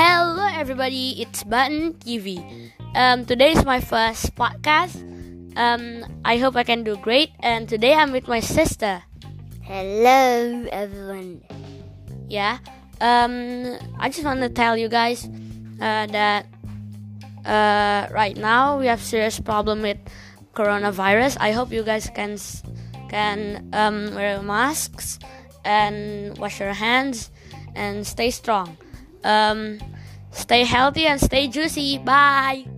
everybody, it's Button TV. Um, today is my first podcast. Um, I hope I can do great. And today I'm with my sister. Hello, everyone. Yeah. Um, I just want to tell you guys uh, that uh, right now we have serious problem with coronavirus. I hope you guys can can um, wear masks and wash your hands and stay strong. Um, stay healthy and stay juicy. Bye.